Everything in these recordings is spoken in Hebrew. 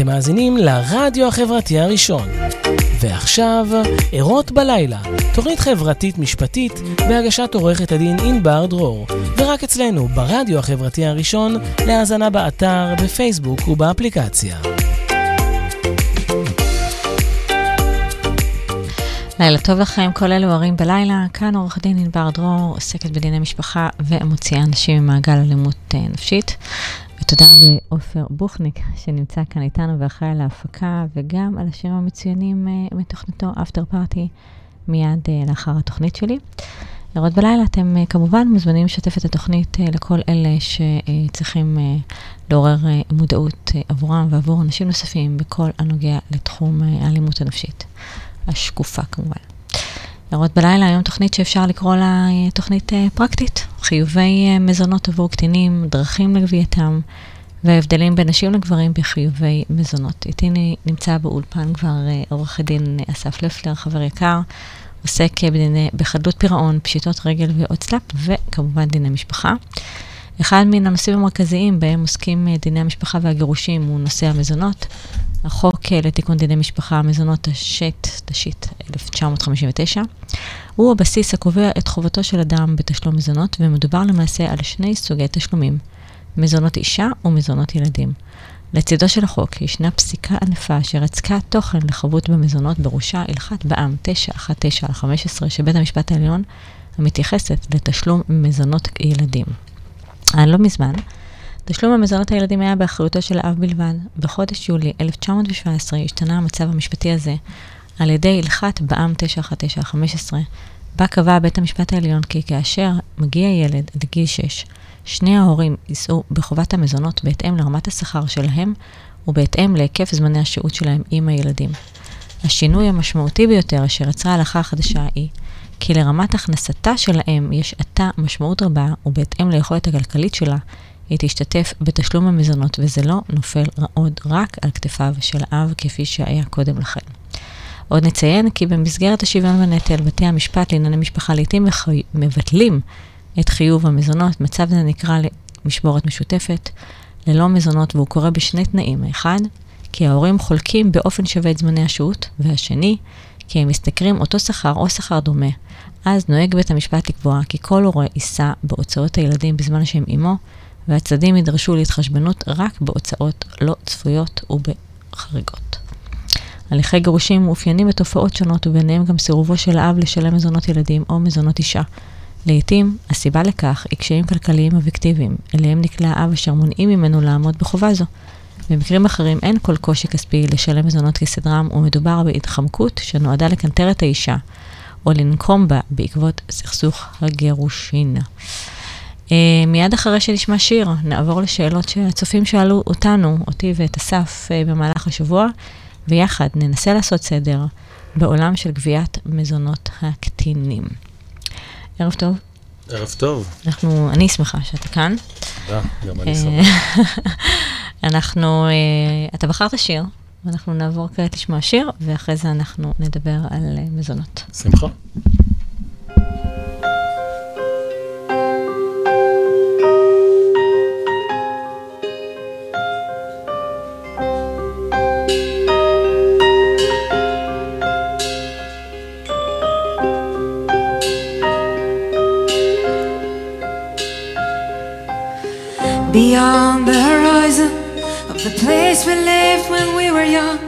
אתם מאזינים לרדיו החברתי הראשון. ועכשיו, ערות בלילה, תוכנית חברתית משפטית בהגשת עורכת הדין ענבר דרור, ורק אצלנו, ברדיו החברתי הראשון, להאזנה באתר, בפייסבוק ובאפליקציה. לילה טוב לכם, כל אלו ערים בלילה. כאן עורך דין ענבר דרור, עוסקת בדיני משפחה ומוציאה אנשים ממעגל אלימות אה, נפשית. ותודה לעופר בוכניק, שנמצא כאן איתנו ואחראי על ההפקה, וגם על השירים המצוינים uh, מתוכניתו אפטר פארטי, מיד uh, לאחר התוכנית שלי. לראות בלילה, אתם uh, כמובן מוזמנים לשתף את התוכנית לכל אלה שצריכים לעורר מודעות עבורם ועבור אנשים נוספים בכל הנוגע לתחום האלימות הנפשית. השקופה כמובן. לראות בלילה היום תוכנית שאפשר לקרוא לה תוכנית פרקטית, חיובי מזונות עבור קטינים, דרכים לגבייתם והבדלים בין נשים לגברים בחיובי מזונות. איתי נמצא באולפן כבר עורך הדין אסף לפלר, חבר יקר, עוסק בדיני, בחדלות פירעון, פשיטות רגל והוצל"פ, וכמובן דיני משפחה. אחד מן הנושאים המרכזיים בהם עוסקים דיני המשפחה והגירושים הוא נושא המזונות. החוק לתיקון דיני משפחה, מזונות תש"ט, תש"ט 1959, הוא הבסיס הקובע את חובתו של אדם בתשלום מזונות, ומדובר למעשה על שני סוגי תשלומים, מזונות אישה ומזונות ילדים. לצידו של החוק ישנה פסיקה ענפה אשר רצקה תוכן לחבות במזונות, בראשה הלכת בע"מ 919 על 15 של בית המשפט העליון, המתייחסת לתשלום מזונות ילדים. לא מזמן, תשלום המזונות הילדים היה באחריותו של האב בלבד. בחודש יולי 1917 השתנה המצב המשפטי הזה על ידי הלכת בע"מ 919-15, בה קבע בית המשפט העליון כי כאשר מגיע ילד לגיל 6, שני ההורים יישאו בחובת המזונות בהתאם לרמת השכר שלהם ובהתאם להיקף זמני השהות שלהם עם הילדים. השינוי המשמעותי ביותר אשר יצרה ההלכה החדשה היא כי לרמת הכנסתה של האם יש עתה משמעות רבה, ובהתאם ליכולת הכלכלית שלה, היא תשתתף בתשלום המזונות, וזה לא נופל עוד רק על כתפיו של האב, כפי שהיה קודם לכן. עוד נציין כי במסגרת השוויון בנטל, בתי המשפט לענייני משפחה לעיתים מבטלים את חיוב המזונות. מצב זה נקרא למשבורת משותפת, ללא מזונות, והוא קורה בשני תנאים. האחד, כי ההורים חולקים באופן שווה את זמני השהות, והשני, כי הם משתכרים אותו שכר או שכר דומה. אז נוהג בית המשפט לקבוע כי כל הורה יישא בהוצאות הילדים בזמן שהם עמו, והצדדים ידרשו להתחשבנות רק בהוצאות לא צפויות ובחריגות. הליכי גירושים מאופיינים בתופעות שונות וביניהם גם סירובו של האב לשלם מזונות ילדים או מזונות אישה. לעתים, הסיבה לכך היא קשיים כלכליים אובייקטיביים, אליהם נקלע האב אשר מונעים ממנו לעמוד בחובה זו. במקרים אחרים אין כל קושי כספי לשלם מזונות כסדרם, ומדובר בהתחמקות שנועדה לקנטר את האישה, או לנקום בה בעקבות סכסוך הגירושין. Uh, מיד אחרי שנשמע שיר, נעבור לשאלות שהצופים שאלו אותנו, אותי ואת אסף, uh, במהלך השבוע, ויחד ננסה לעשות סדר בעולם של גביית מזונות הקטינים. ערב טוב. ערב טוב. אנחנו, אני שמחה שאתה כאן. תודה, גם אני אה, שמח. אנחנו, אתה בחרת שיר, ואנחנו נעבור כעת לשמוע שיר, ואחרי זה אנחנו נדבר על מזונות. שמחה. Beyond the horizon of the place we lived when we were young,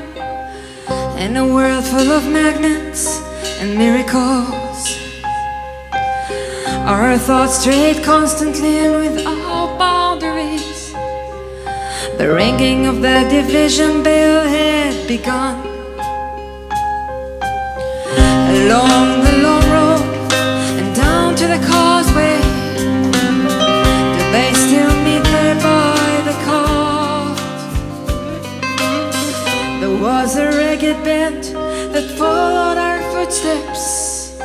in a world full of magnets and miracles. Our thoughts strayed constantly and without boundaries. The ringing of the division bell had begun. Along the that followed our footsteps,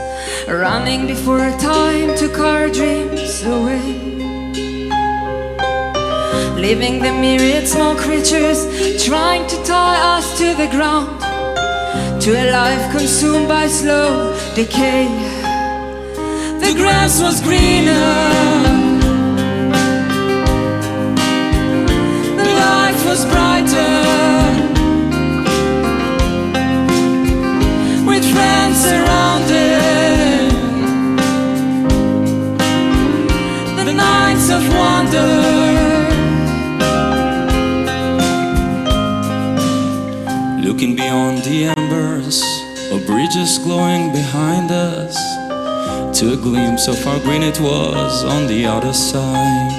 running before time took our dreams away. Leaving the myriad small creatures trying to tie us to the ground, to a life consumed by slow decay. The grass was greener, the light was brighter. Looking beyond the embers of bridges glowing behind us. To a glimpse of how green it was on the other side.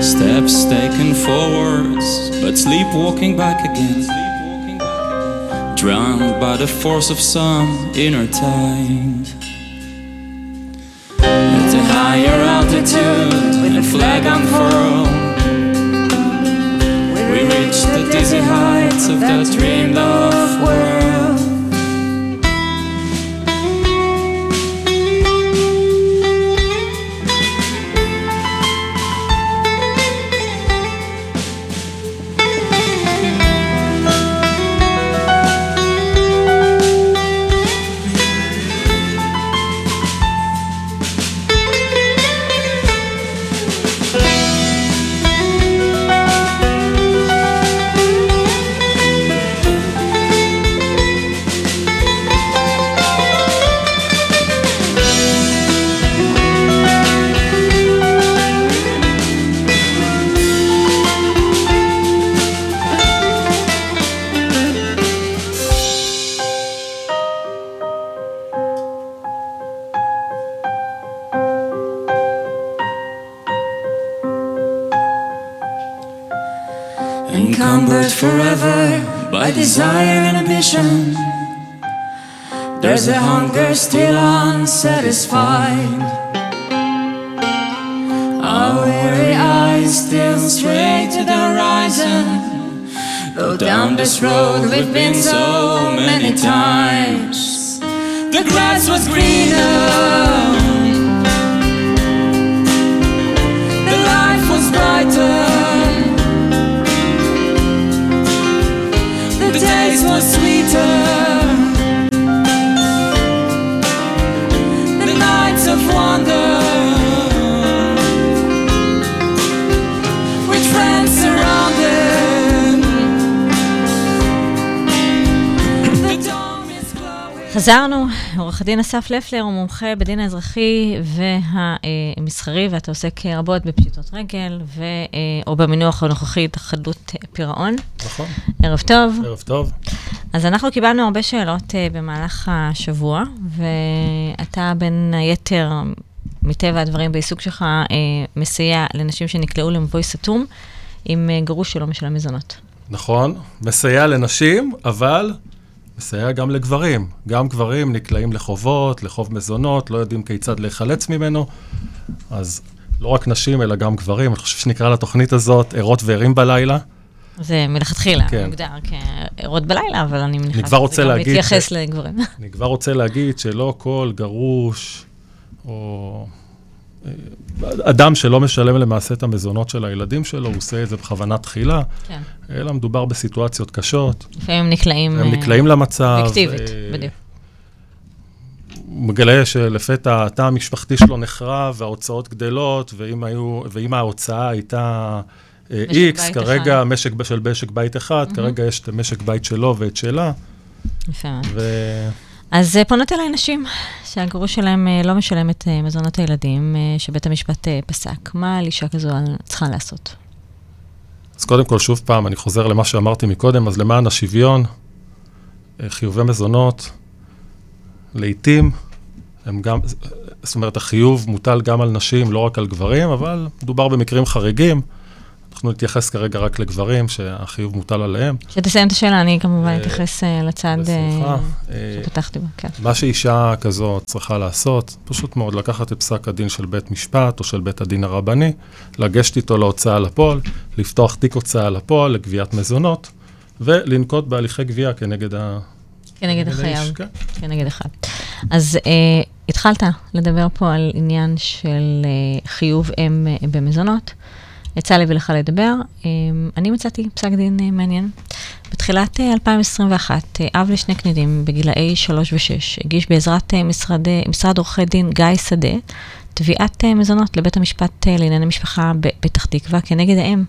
Steps taken forwards, but sleepwalking back again. Drowned by the force of some inner tide. At a higher altitude, with a flag unfurled, we reach the dizzy heights of that dreamed of world. A hunger still unsatisfied. Our weary eyes still stray to the horizon. Though down this road we've been so many times. The grass was greener. The life was brighter. The taste was sweeter. חזרנו, עורך הדין אסף לפלר הוא מומחה בדין האזרחי והמסחרי, ואתה עוסק רבות בפשיטות רגל, ו, אה, או במינוח הנוכחי, התאחדות פירעון. נכון, ערב טוב. ערב טוב. אז אנחנו קיבלנו הרבה שאלות אה, במהלך השבוע, ואתה בין היתר, מטבע הדברים בעיסוק שלך, אה, מסייע לנשים שנקלעו למבוי סתום עם גרוש שלא משלם מזונות. נכון, מסייע לנשים, אבל מסייע גם לגברים. גם גברים נקלעים לחובות, לחוב מזונות, לא יודעים כיצד להיחלץ ממנו. אז לא רק נשים, אלא גם גברים. אני חושב שנקרא לתוכנית הזאת ערות וערים בלילה. זה מלכתחילה כן. מוגדר כערות בלילה, אבל אני מניחה שזה גם מתייחס ש- לגברים. אני כבר רוצה להגיד שלא כל גרוש או אדם שלא משלם למעשה את המזונות של הילדים שלו, הוא עושה את זה בכוונה תחילה, כן. אלא מדובר בסיטואציות קשות. לפעמים הם נקלעים... הם אה, נקלעים למצב. אובייקטיבית, אה, בדיוק. הוא מגלה שלפתע התא המשפחתי שלו נחרב וההוצאות גדלות, ואם, היו, ואם ההוצאה הייתה אה, איקס, בית כרגע אחד. משק של משק בית אחד, כרגע יש את המשק בית שלו ואת שלה, יפה. ו... אז אה, פונות אליי נשים שהגרוש שלהם אה, לא משלם את אה, מזונות הילדים, שבית המשפט פסק. מה על אישה כזו צריכה לעשות? אז קודם כל, שוב פעם, אני חוזר למה שאמרתי מקודם, אז למען השוויון, חיובי מזונות, לעתים, הם גם, זאת אומרת, החיוב מוטל גם על נשים, לא רק על גברים, אבל מדובר במקרים חריגים. אנחנו נתייחס כרגע רק לגברים, שהחיוב מוטל עליהם. כשתסיים את השאלה, אני כמובן אה, אתייחס אה, לצד אה, שפתחתי בו, כן. מה שאישה כזו צריכה לעשות, פשוט מאוד לקחת את פסק הדין של בית משפט או של בית הדין הרבני, לגשת איתו להוצאה לפועל, לפתוח תיק הוצאה לפועל לגביית מזונות, ולנקוט בהליכי גבייה כנגד ה... כנגד החייב, כן. כנגד אחד. אז אה, התחלת לדבר פה על עניין של אה, חיוב אם אה, במזונות. יצא לי ולך לדבר. אה, אני מצאתי פסק דין אה, מעניין. בתחילת אה, 2021, אה, אב לשני קנידים בגילאי 3 ו-6 הגיש בעזרת אה, משרד, אה, משרד עורכי דין גיא שדה תביעת אה, מזונות לבית המשפט אה, לענייני משפחה בפתח תקווה כנגד האם,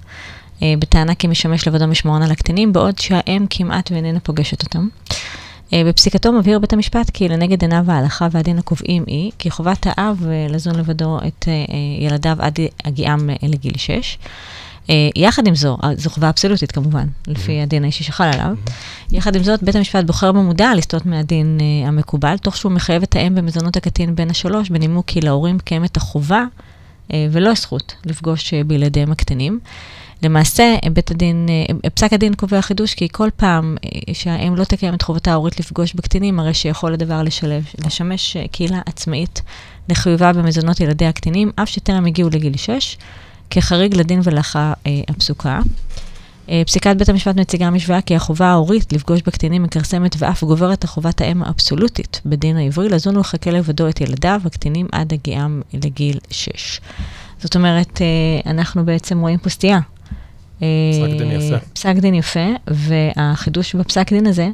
אה, בטענה כי משמש לבדו משמורן על הקטינים, בעוד שהאם כמעט ואיננה פוגשת אותם. אה, בפסיקתו מבהיר בית המשפט כי לנגד עיניו ההלכה והדין הקובעים היא כי חובת האב אה, לזון לבדו את אה, ילדיו עד הגיעם לגיל 6. יחד עם זו, זו חובה אבסולוטית כמובן, לפי הדין האישי שחל עליו. יחד עם זאת, בית המשפט בוחר במודע לסטות מהדין המקובל, תוך שהוא מחייב את האם במזונות הקטין בן השלוש, בנימוק כי להורים קיימת החובה ולא הזכות לפגוש בילדיהם הקטנים. למעשה, בית הדין, אה, פסק הדין קובע חידוש כי כל פעם אה, שהאם לא תקיים את חובתה ההורית לפגוש בקטינים, הרי שיכול הדבר לשלב, לשמש אה, קהילה עצמאית לחיובה במזונות ילדי הקטינים, אף שטרם הגיעו לגיל 6, כחריג לדין ולאחר הפסוקה. פסיקת בית המשפט מציגה משוואה כי החובה ההורית לפגוש בקטינים מכרסמת ואף גוברת החובת האם האבסולוטית בדין העברי לזון ולחכה לבדו את ילדיו הקטינים עד הגיעם לגיל 6. זאת אומרת, אנחנו בעצם רואים פה סטייה פסק דין יפה. פסק דין יפה, והחידוש בפסק דין הזה,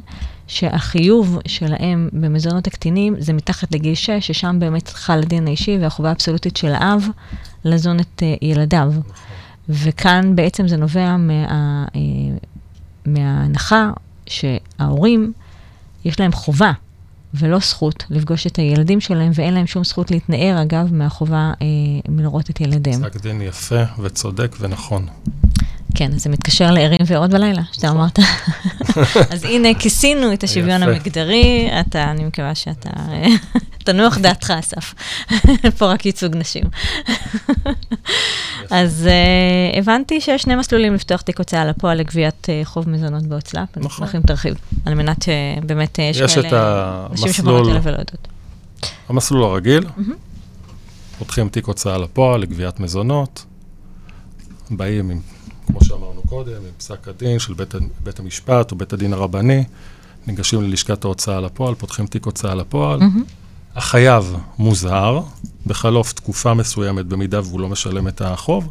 שהחיוב שלהם במזונות הקטינים זה מתחת לגיל 6, ששם באמת חל הדין האישי והחובה האבסולוטית של האב לזון את uh, ילדיו. וכאן בעצם זה נובע מה, uh, מההנחה שההורים, יש להם חובה ולא זכות לפגוש את הילדים שלהם, ואין להם שום זכות להתנער, אגב, מהחובה אה, מלראות את ילדיהם. פסק דין יפה וצודק ונכון. כן, אז זה מתקשר לערים ועוד בלילה, שאתה נכון. אמרת. אז הנה, כיסינו את השוויון המגדרי, אתה, אני מקווה שאתה, תנוח דעתך, אסף. פה רק ייצוג נשים. אז uh, הבנתי שיש שני מסלולים לפתוח תיק הוצאה לפועל לגביית uh, חוב מזונות בהוצל"פ. אני אשמח אם תרחיב, על מנת שבאמת יש יש כאלה נשים שבאות אלה ולא יודעות. המסלול הרגיל, פותחים תיק הוצאה לפועל לגביית מזונות, באים עם קודם, עם פסק הדין של בית, בית המשפט או בית הדין הרבני, ניגשים ללשכת ההוצאה לפועל, פותחים תיק הוצאה לפועל. Mm-hmm. החייב מוזהר, בחלוף תקופה מסוימת, במידה והוא לא משלם את החוב,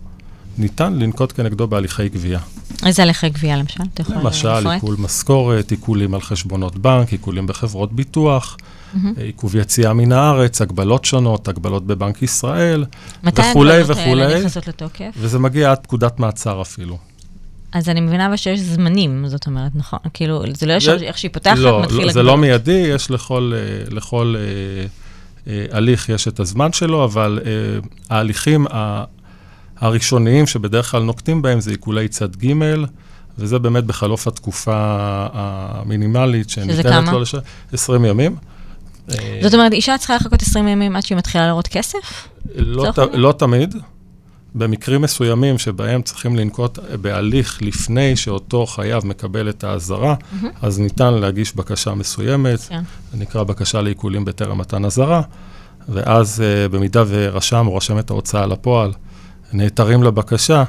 ניתן לנקוט כנגדו בהליכי גבייה. איזה הליכי גבייה למשל? אתה יכול לפרט? למשל, עיקול משכורת, עיקולים על חשבונות בנק, עיקולים בחברות ביטוח, mm-hmm. עיכוב יציאה מן הארץ, הגבלות שונות, הגבלות בבנק ישראל, וכולי וכולי. מתי ההגבלות האלה נכנסות לתוקף? וזה מגיע עד פקודת מעצר אפילו. אז אני מבינה אבל שיש זמנים, זאת אומרת, נכון? כאילו, זה לא יש איך שהיא פותחת, לא, מתחיל... לא, זה לא מיידי, יש לכל, אה, לכל אה, אה, הליך יש את הזמן שלו, אבל אה, ההליכים הראשוניים שבדרך כלל נוקטים בהם זה עיקולי צד ג', וזה באמת בחלוף התקופה המינימלית שניתנת לו לש... 20 ימים. זאת אומרת, אישה צריכה לחכות 20 ימים עד שהיא מתחילה לראות כסף? לא, ת, לא תמיד. במקרים מסוימים שבהם צריכים לנקוט בהליך לפני שאותו חייב מקבל את האזהרה, mm-hmm. אז ניתן להגיש בקשה מסוימת, כן. זה נקרא בקשה לעיקולים בטרם מתן אזהרה, ואז uh, במידה ורשם או רשמת ההוצאה לפועל נעתרים לבקשה,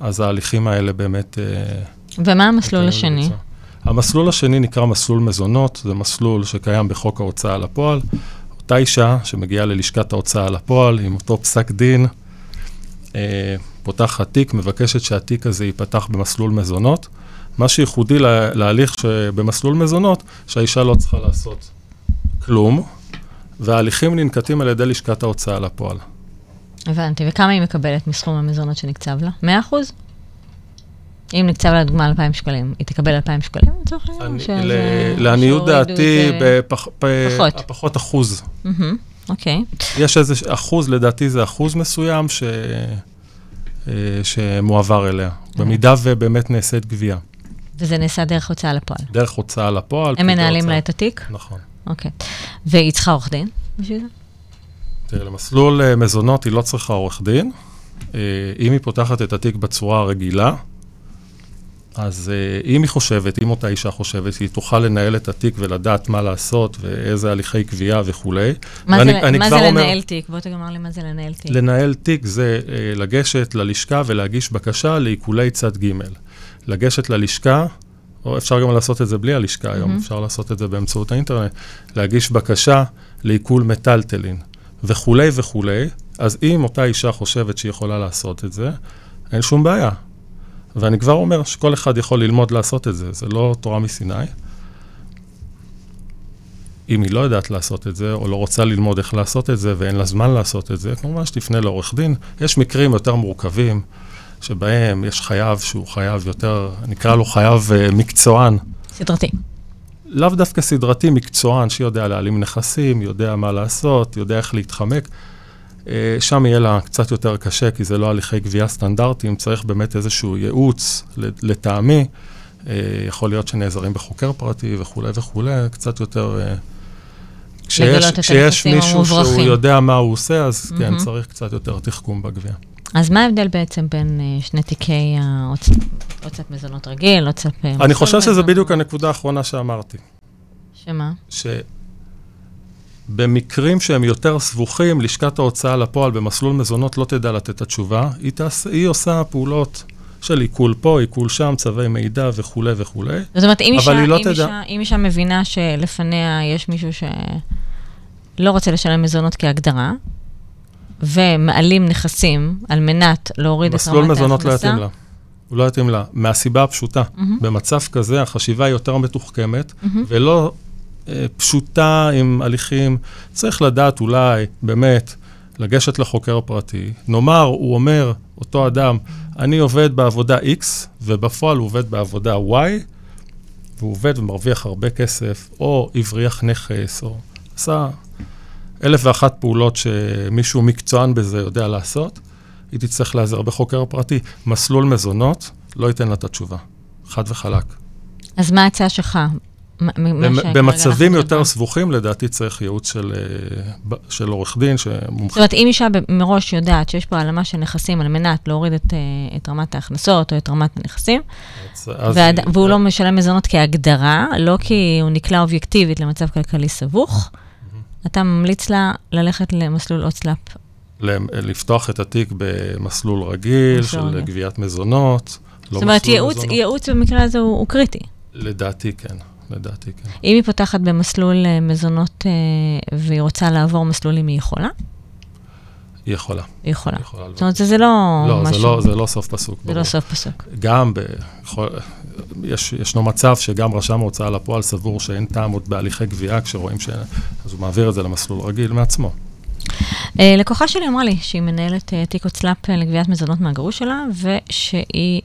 אז ההליכים האלה באמת... Uh, ומה המסלול השני? לבצע. המסלול השני נקרא מסלול מזונות, זה מסלול שקיים בחוק ההוצאה לפועל. אותה אישה שמגיעה ללשכת ההוצאה לפועל עם אותו פסק דין, פותחת תיק, מבקשת שהתיק הזה ייפתח במסלול מזונות. מה שייחודי לה, להליך שבמסלול מזונות, שהאישה לא צריכה לעשות כלום, וההליכים ננקטים על ידי לשכת ההוצאה לפועל. הבנתי, וכמה היא מקבלת מסכום המזונות שנקצב לה? 100 אחוז? אם נקצב לה לדוגמה 2,000 שקלים, היא תקבל 2,000 שקלים לצורך העניין? לעניות דעתי, בפחות אחוז. אוקיי. יש איזה אחוז, לדעתי זה אחוז מסוים ש... אה, שמועבר אליה, במידה ובאמת נעשית גבייה. וזה נעשה דרך הוצאה לפועל. דרך הוצאה לפועל. הם מנהלים לה את התיק? נכון. אוקיי. והיא צריכה עורך דין בשביל זה? תראה, למסלול אה, מזונות היא לא צריכה עורך דין. אה, אם היא פותחת את התיק בצורה הרגילה, אז uh, אם היא חושבת, אם אותה אישה חושבת, היא תוכל לנהל את התיק ולדעת מה לעשות ואיזה הליכי גבייה וכולי. מה ואני, זה, מה זה לנהל אומר, תיק? בוא תגמר לי מה זה לנהל תיק. לנהל תיק זה uh, לגשת ללשכה ולהגיש בקשה לעיקולי צד ג'. לגשת ללשכה, או אפשר גם לעשות את זה בלי הלשכה mm-hmm. היום, אפשר לעשות את זה באמצעות האינטרנט, להגיש בקשה לעיכול מטלטלין וכולי וכולי. אז אם אותה אישה חושבת שהיא יכולה לעשות את זה, אין שום בעיה. ואני כבר אומר שכל אחד יכול ללמוד לעשות את זה, זה לא תורה מסיני. אם היא לא יודעת לעשות את זה, או לא רוצה ללמוד איך לעשות את זה, ואין לה זמן לעשות את זה, כמובן שתפנה לעורך דין. יש מקרים יותר מורכבים, שבהם יש חייב שהוא חייב יותר, נקרא לו חייב uh, מקצוען. סדרתי. לאו דווקא סדרתי, מקצוען שיודע להעלים נכסים, יודע מה לעשות, יודע איך להתחמק. אה, שם יהיה לה קצת יותר קשה, כי זה לא הליכי גבייה סטנדרטיים, צריך באמת איזשהו ייעוץ, לטעמי. אה, יכול להיות שנעזרים בחוקר פרטי וכולי וכולי, קצת יותר... אה, כשיש, כשיש מישהו המוברחים. שהוא יודע מה הוא עושה, אז mm-hmm. כן, צריך קצת יותר תחכום בגבייה. אז מה ההבדל בעצם בין שני תיקי הוצאת מזונות רגיל, הוצאת... אני חושב שזה בדיוק הנקודה האחרונה שאמרתי. שמה? שבמקרים שהם יותר סבוכים, לשכת ההוצאה לפועל במסלול מזונות לא תדע לתת את התשובה, היא, תעש, היא עושה פעולות של עיכול פה, עיכול שם, צווי מידע וכולי וכולי, זאת אומרת, אם אישה, לא אם, אישה, אם אישה מבינה שלפניה יש מישהו שלא רוצה לשלם מזונות כהגדרה, ומעלים נכסים על מנת להוריד את רמת ההכנסה... מסלול מזונות לא יתאים לה. הוא לא יתאים לה, מהסיבה הפשוטה. Mm-hmm. במצב כזה החשיבה היא יותר מתוחכמת, mm-hmm. ולא פשוטה עם הליכים. צריך לדעת אולי, באמת, לגשת לחוקר פרטי. נאמר, הוא אומר, אותו אדם, אני עובד בעבודה X, ובפועל הוא עובד בעבודה Y, והוא עובד ומרוויח הרבה כסף, או הבריח נכס, או עשה אלף ואחת פעולות שמישהו מקצוען בזה יודע לעשות, היא תצטרך להיעזר בחוקר פרטי. מסלול מזונות לא ייתן לה את התשובה, חד וחלק. אז מה ההצעה שלך? במצבים יותר סבוכים, לדעתי צריך ייעוץ של, אה, של עורך דין שמומחה. זאת אומרת, אם אישה מראש יודעת שיש פה העלמה של נכסים על מנת להוריד את, אה, את רמת ההכנסות או את רמת הנכסים, ועד, אז והוא לא משלם מזונות כהגדרה, לא כי הוא נקלע אובייקטיבית למצב כלכלי סבוך, אתה ממליץ לה ללכת למסלול הוצל"פ. לפתוח את התיק במסלול רגיל של. גביית מזונות. לא זאת אומרת, ייעוץ, במקרה הזה הוא קריטי. לדעתי כן, לדעתי כן. אם היא פותחת במסלול אה, מזונות אה, והיא רוצה לעבור מסלולים, היא יכולה? היא יכולה. היא יכולה. זאת אומרת, זה לא, לא משהו... לא, זה לא סוף פסוק. זה לא סוף פסוק. גם, ב... יש, ישנו מצב שגם רשם ההוצאה לפועל סבור שאין טעם עוד בהליכי גבייה כשרואים ש... אז הוא מעביר את זה למסלול רגיל מעצמו. אה, לקוחה שלי אמרה לי שהיא מנהלת אה, תיק הוצל"פ אה, לגביית מזונות מהגרוש שלה, ושהיא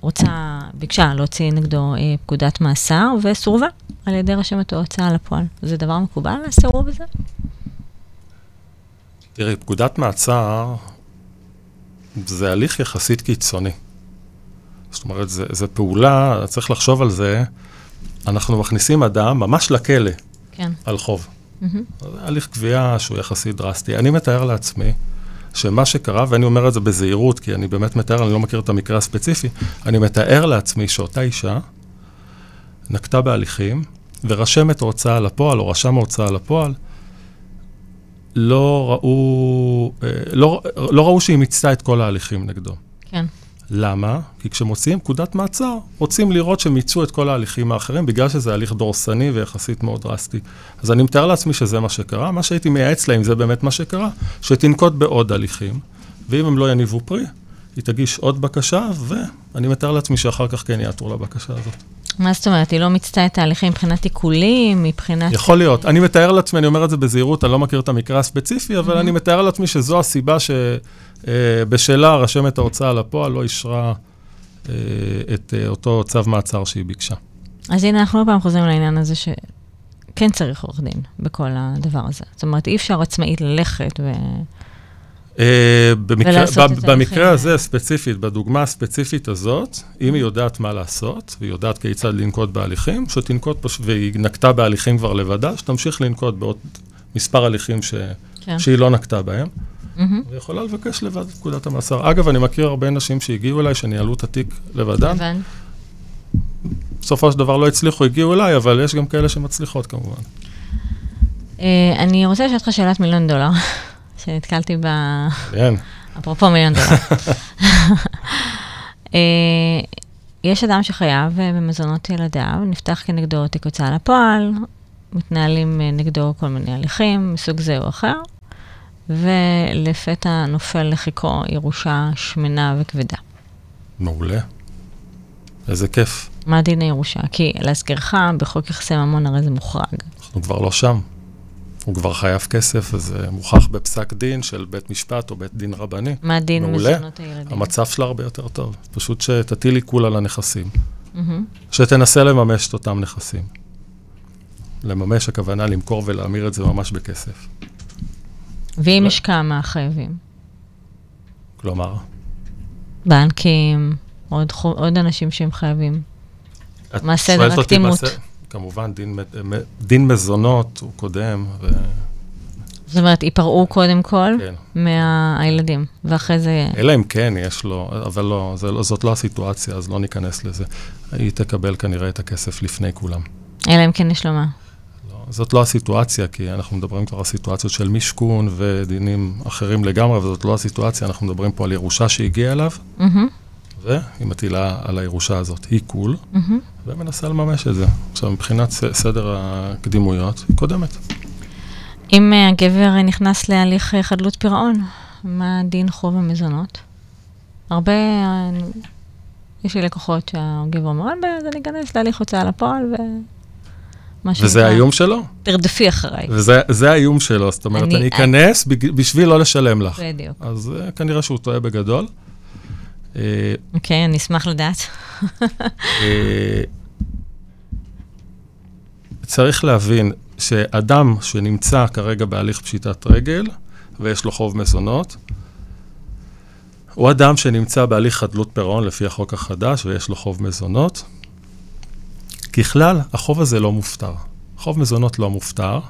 רוצה, ביקשה להוציא נגדו פקודת מאסר, וסורבה על ידי רשמת ההוצאה לפועל. זה דבר מקובל, הסירוב הזה? תראי, פקודת מעצר זה הליך יחסית קיצוני. זאת אומרת, זו פעולה, צריך לחשוב על זה, אנחנו מכניסים אדם ממש לכלא כן. על חוב. Mm-hmm. הליך גבייה שהוא יחסית דרסטי. אני מתאר לעצמי שמה שקרה, ואני אומר את זה בזהירות, כי אני באמת מתאר, אני לא מכיר את המקרה הספציפי, אני מתאר לעצמי שאותה אישה נקטה בהליכים, ורשמת ההוצאה לפועל, או רשם ההוצאה לפועל, לא ראו, אה, לא, לא ראו שהיא מיצתה את כל ההליכים נגדו. כן. למה? כי כשמוציאים פקודת מעצר, רוצים לראות שמיצו את כל ההליכים האחרים, בגלל שזה הליך דורסני ויחסית מאוד דרסטי. אז אני מתאר לעצמי שזה מה שקרה. מה שהייתי מייעץ לה, אם זה באמת מה שקרה, שתנקוט בעוד הליכים, ואם הם לא יניבו פרי, היא תגיש עוד בקשה, ואני מתאר לעצמי שאחר כך כן יעתרו לבקשה הזאת. מה זאת אומרת? היא לא מיצתה את ההליכים מבחינת עיקולים, מבחינת... יכול להיות. אני מתאר לעצמי, אני אומר את זה בזהירות, אני לא מכיר את המקרה הספציפי, אבל אני מתאר לעצמי שזו הסיבה שבשלה אה, רשמת ההוצאה לפועל לא אישרה אה, את אה, אותו צו מעצר שהיא ביקשה. אז הנה, אנחנו עוד פעם חוזרים לעניין הזה שכן צריך עורך דין בכל הדבר הזה. זאת אומרת, אי אפשר עצמאית ללכת ו... אה, במקרה, במקרה הזה ספציפית, בדוגמה הספציפית הזאת, אם היא יודעת מה לעשות, והיא יודעת כיצד לנקוט בהליכים, שתנקוט, והיא נקטה בהליכים כבר לבדה, שתמשיך לנקוט בעוד מספר הליכים ש, כן. שהיא לא נקטה בהם. Mm-hmm. ויכולה לבקש לבד את פקודת המאסר. אגב, אני מכיר הרבה נשים שהגיעו אליי, שניהלו את התיק לבדן. בסופו של דבר לא הצליחו, הגיעו אליי, אבל יש גם כאלה שמצליחות כמובן. Uh, אני רוצה לשאול אותך שאלת מיליון דולר. שנתקלתי ב... כן. אפרופו מיליון דולר. אה, יש אדם שחייב אה, במזונות ילדיו, נפתח כנגדו תיק הוצאה לפועל, מתנהלים אה, נגדו כל מיני הליכים מסוג זה או אחר, ולפתע נופל לחיקו ירושה שמנה וכבדה. מעולה. איזה כיף. מה דין הירושה? כי להזכירך, בחוק יחסי ממון הרי זה מוחרג. אנחנו כבר לא שם. הוא כבר חייב כסף, וזה מוכח בפסק דין של בית משפט או בית דין רבני. מה דין מזונות הילדים? המצב שלה הרבה יותר טוב. פשוט שתטיל עיקול על הנכסים. Mm-hmm. שתנסה לממש את אותם נכסים. לממש הכוונה למכור ולהמיר את זה ממש בכסף. ואם יש כמה חייבים? כלומר, בנקים, עוד, חו- עוד אנשים שהם חייבים. את מה סדר הקדימות? כמובן, דין, דין מזונות הוא קודם, ו... זאת אומרת, ייפרעו קודם כל כן. מהילדים, ואחרי זה... אלא אם כן יש לו, אבל לא, זה, לא- זאת לא הסיטואציה, אז לא ניכנס לזה. היא תקבל כנראה את הכסף לפני כולם. אלא אם כן יש לו מה. זאת לא הסיטואציה, כי אנחנו מדברים כבר על סיטואציות של משכון ודינים אחרים לגמרי, וזאת לא הסיטואציה, אנחנו מדברים פה על ירושה שהגיעה אליו, מהמם, והיא מטילה על הירושה הזאת עיקול, מהמם. ומנסה לממש את זה. עכשיו, מבחינת סדר הקדימויות, היא קודמת. אם אה, הגבר נכנס להליך אה, חדלות פירעון, מה דין חוב המזונות? הרבה, אה, יש לי לקוחות שהגבר אומר, אין בעיה, אז אני אכנס להליך הוצאה לפועל, ו... מה וזה שנקרא, האיום שלו, תרדפי אחריי. וזה זה האיום שלו, זאת אומרת, אני- אני אכנס בשביל לא לשלם לך. בדיוק. אז אה, כנראה שהוא טועה בגדול. אה, אוקיי, אני אשמח לדעת. אה, צריך להבין שאדם שנמצא כרגע בהליך פשיטת רגל ויש לו חוב מזונות, הוא אדם שנמצא בהליך חדלות פירעון לפי החוק החדש ויש לו חוב מזונות. ככלל, החוב הזה לא מופטר. חוב מזונות לא מופטר.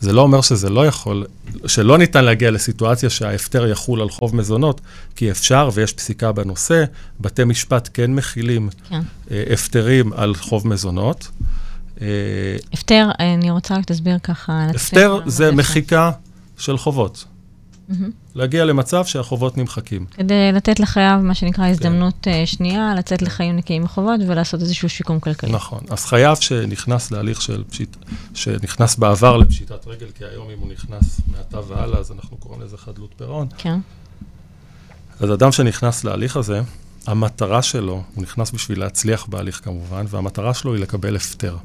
זה לא אומר שזה לא יכול, שלא ניתן להגיע לסיטואציה שההפטר יחול על חוב מזונות, כי אפשר ויש פסיקה בנושא, בתי משפט כן מכילים כן. אה, הפטרים על חוב מזונות. אה, הפטר, אה, אני רוצה רק תסביר ככה. הפטר זה מחיקה של חובות. מהמם. להגיע למצב שהחובות נמחקים. כדי לתת לחייב, מה שנקרא, הזדמנות אה, שנייה, לצאת לחיים נקיים מחובות ולעשות איזשהו שיקום כלכלי. נכון. אז חייב שנכנס להליך של פשיט, שנכנס בעבר לפשיטת רגל, כי היום אם הוא נכנס מעתה והלאה, אז אנחנו קוראים לזה חדלות פירעון. כן. אז אדם שנכנס להליך הזה, המטרה שלו, הוא נכנס בשביל להצליח בהליך כמובן, והמטרה שלו היא לקבל הפטר.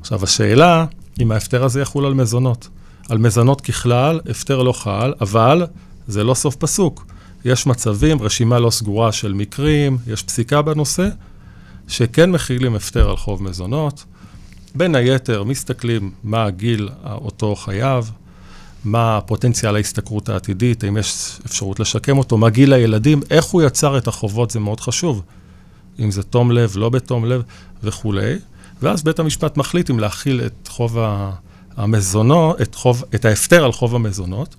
עכשיו, השאלה, אם ההפטר הזה יחול על מזונות. על מזונות ככלל, הפטר לא חל, אבל זה לא סוף פסוק. יש מצבים, רשימה לא סגורה של מקרים, יש פסיקה בנושא, שכן מכילים הפטר על חוב מזונות. בין היתר, מסתכלים מה הגיל אותו חייב, מה פוטנציאל ההשתכרות העתידית, האם יש אפשרות לשקם אותו, מה גיל הילדים, איך הוא יצר את החובות, זה מאוד חשוב. אם זה תום לב, לא בתום לב וכולי. ואז בית המשפט מחליט אם להכיל את חוב ה- המזונות, את, חוב, את ההפטר על חוב המזונות.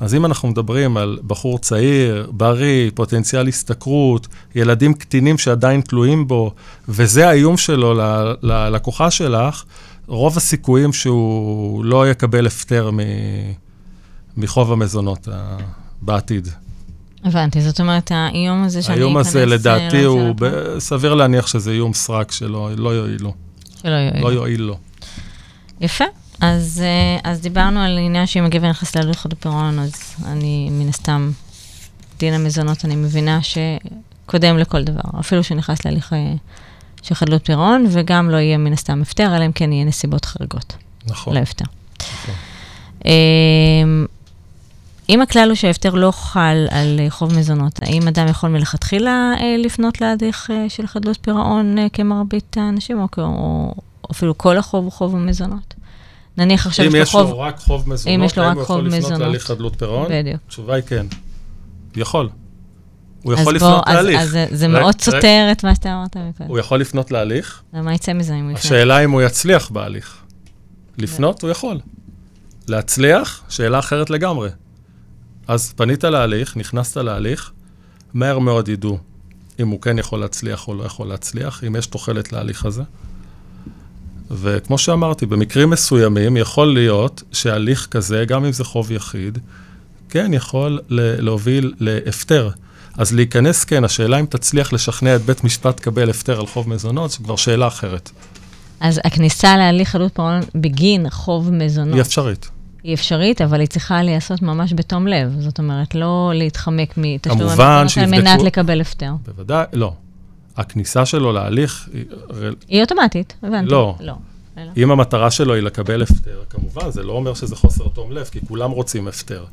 אז אם אנחנו מדברים על בחור צעיר, בריא, פוטנציאל השתכרות, ילדים קטינים שעדיין תלויים בו, וזה האיום שלו ללקוחה שלך, רוב הסיכויים שהוא לא יקבל הפטר מ- מחוב המזונות ה- בעתיד. הבנתי, זאת אומרת, האיום הזה שאני האיום אכנס... הזה, אה, לדעתי, הוא ב- סביר להניח שזה איום סרק שלא לא יועיל לו. שלא יועיל. לא יועיל לו. יפה. אז, אה, אז דיברנו על עניין שאם הגבר נכנס להליך חדלות פירעון, אז אני מן הסתם, דין המזונות, אני מבינה שקודם לכל דבר, אפילו שנכנס להליך אה, של חדלות פירעון, וגם לא יהיה מן הסתם הפטר, אלא אם כן יהיה נסיבות חריגות נכון. להפטר. נכון. אמ, אם הכלל הוא שההפטר לא חל על אה, חוב מזונות, האם אדם יכול מלכתחילה לפנות להליך של חדלות פירעון כמרבית האנשים, או, או אפילו כל החוב הוא חוב המזונות? נניח עכשיו אם יש לו יש לו חוב, רק חוב מזונות, יש לו האם רק הוא חוב יכול לפנות מזונות. להליך חדלות פירעון? בדיוק. התשובה היא כן. יכול. הוא יכול בוא, לפנות אז- להליך. אז זה- זה רגע, מאוד. סותר את מה שאתה אמרת מקודם. הוא יכול לפנות להליך, מה יצא מזה אם הוא יפנה? השאלה אם הוא יצליח בהליך. לפנות, הוא יכול. להצליח, שאלה אחרת לגמרי. אז פנית להליך, נכנסת להליך, מהר מאוד ידעו אם הוא כן יכול להצליח או לא יכול להצליח, אם יש תוחלת להליך הזה. וכמו שאמרתי, במקרים מסוימים יכול להיות שהליך כזה, גם אם זה חוב יחיד, כן יכול להוביל להפטר. אז להיכנס, כן, השאלה אם תצליח לשכנע את בית משפט לקבל הפטר על חוב מזונות, זו כבר שאלה אחרת. אז הכניסה להליך חדלות פירעון בגין חוב מזונות היא אפשרית. היא אפשרית, אבל היא צריכה להיעשות ממש בתום לב. זאת אומרת, לא להתחמק מתשלום המזונות על מנת לקבל הפטר. בוודאי, לא. הכניסה שלו להליך, היא- אוטומטית, הבנתי. לא. לא. אלא? אם המטרה שלו היא לקבל הפטר, כמובן, זה לא אומר שזה חוסר תום לב, כי כולם רוצים הפטר.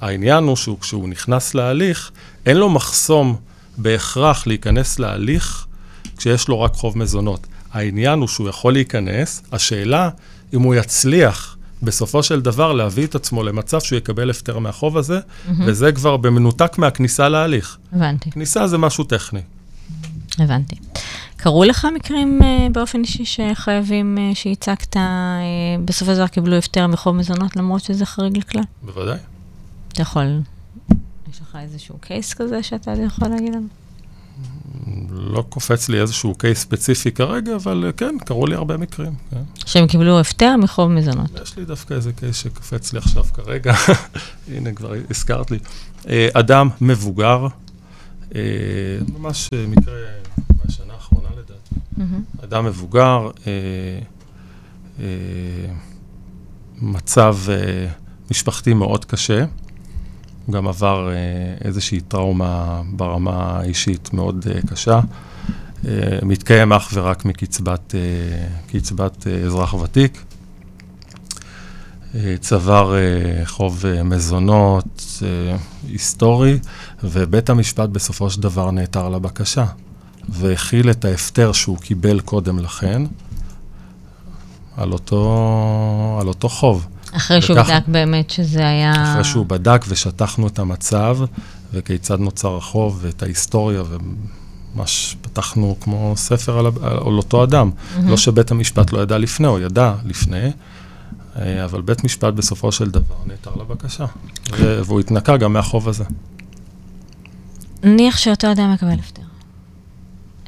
העניין הוא שהוא, כשהוא נכנס להליך, אין לו מחסום בהכרח להיכנס להליך כשיש לו רק חוב מזונות. העניין הוא שהוא יכול להיכנס, השאלה אם הוא יצליח בסופו של דבר להביא את עצמו למצב שהוא יקבל הפטר מהחוב הזה, mm-hmm. וזה כבר במנותק מהכניסה להליך. הבנתי. כניסה זה משהו טכני. הבנתי. קרו לך מקרים uh, באופן אישי שחייבים uh, שהצגת, uh, בסופו של דבר קיבלו הפטר מחוב מזונות למרות שזה חריג לכלל? בוודאי. אתה יכול, יש לך איזשהו קייס כזה שאתה יכול להגיד לנו? לא קופץ לי איזשהו קייס ספציפי כרגע, אבל כן, קרו לי הרבה מקרים. כן. שהם קיבלו הפטר מחוב מזונות. יש לי דווקא איזה קייס שקופץ לי עכשיו כרגע, הנה, כבר הזכרת לי. אדם מבוגר, ממש מקרה. Mm-hmm. אדם מבוגר, אה, אה, מצב אה, משפחתי מאוד קשה. גם עבר אה, איזושהי טראומה ברמה האישית מאוד אה, קשה. אה, מתקיים אך ורק מקצבת קצבת אזרח ותיק. צבר חוב מזונות היסטורי, ובית המשפט בסופו של דבר נעתר לבקשה, והכיל את ההפטר שהוא קיבל קודם לכן על אותו, על אותו חוב. אחרי שהוא בדק באמת שזה היה... אחרי שהוא בדק ושטחנו את המצב, וכיצד נוצר החוב, ואת ההיסטוריה, וממש פתחנו כמו ספר על, על אותו אדם. Mm-hmm. לא שבית המשפט לא ידע לפני, הוא ידע לפני, אה, אבל בית משפט בסופו של דבר נעתר לבקשה, והוא התנקה גם מהחוב הזה. נניח שאותו אדם מקבל הפטר,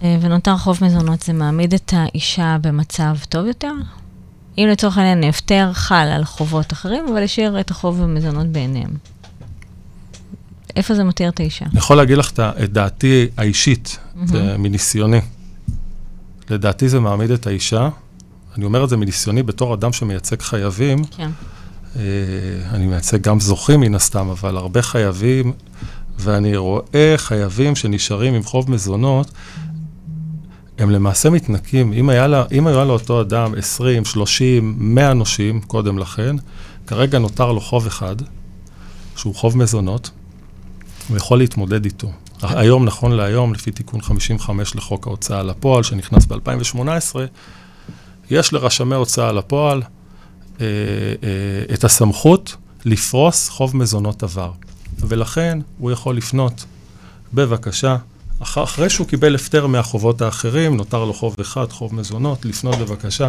ונותר חוב מזונות, זה מעמיד את האישה במצב טוב יותר? אם לצורך העניין הפטר חל על חובות אחרים, אבל השאיר את החוב במזונות בעיניהם. איפה זה מותיר את האישה? אני יכול להגיד לך את דעתי האישית, mm-hmm. מניסיוני. לדעתי זה מעמיד את האישה, אני אומר את זה מניסיוני בתור אדם שמייצג חייבים. כן. אה, אני מייצג גם זוכים מן הסתם, אבל הרבה חייבים, ואני רואה חייבים שנשארים עם חוב מזונות, הם למעשה מתנקים, אם היה, לה, אם היה לאותו אדם 20, 30, 100 נושים קודם לכן, כרגע נותר לו חוב אחד, שהוא חוב מזונות, הוא יכול להתמודד איתו. היום, נכון להיום, לפי תיקון 55 לחוק ההוצאה לפועל, שנכנס ב-2018, יש לרשמי הוצאה לפועל אה, אה, את הסמכות לפרוס חוב מזונות עבר. ולכן הוא יכול לפנות בבקשה אחרי שהוא קיבל הפטר מהחובות האחרים, נותר לו חוב אחד, חוב מזונות, לפנות בבקשה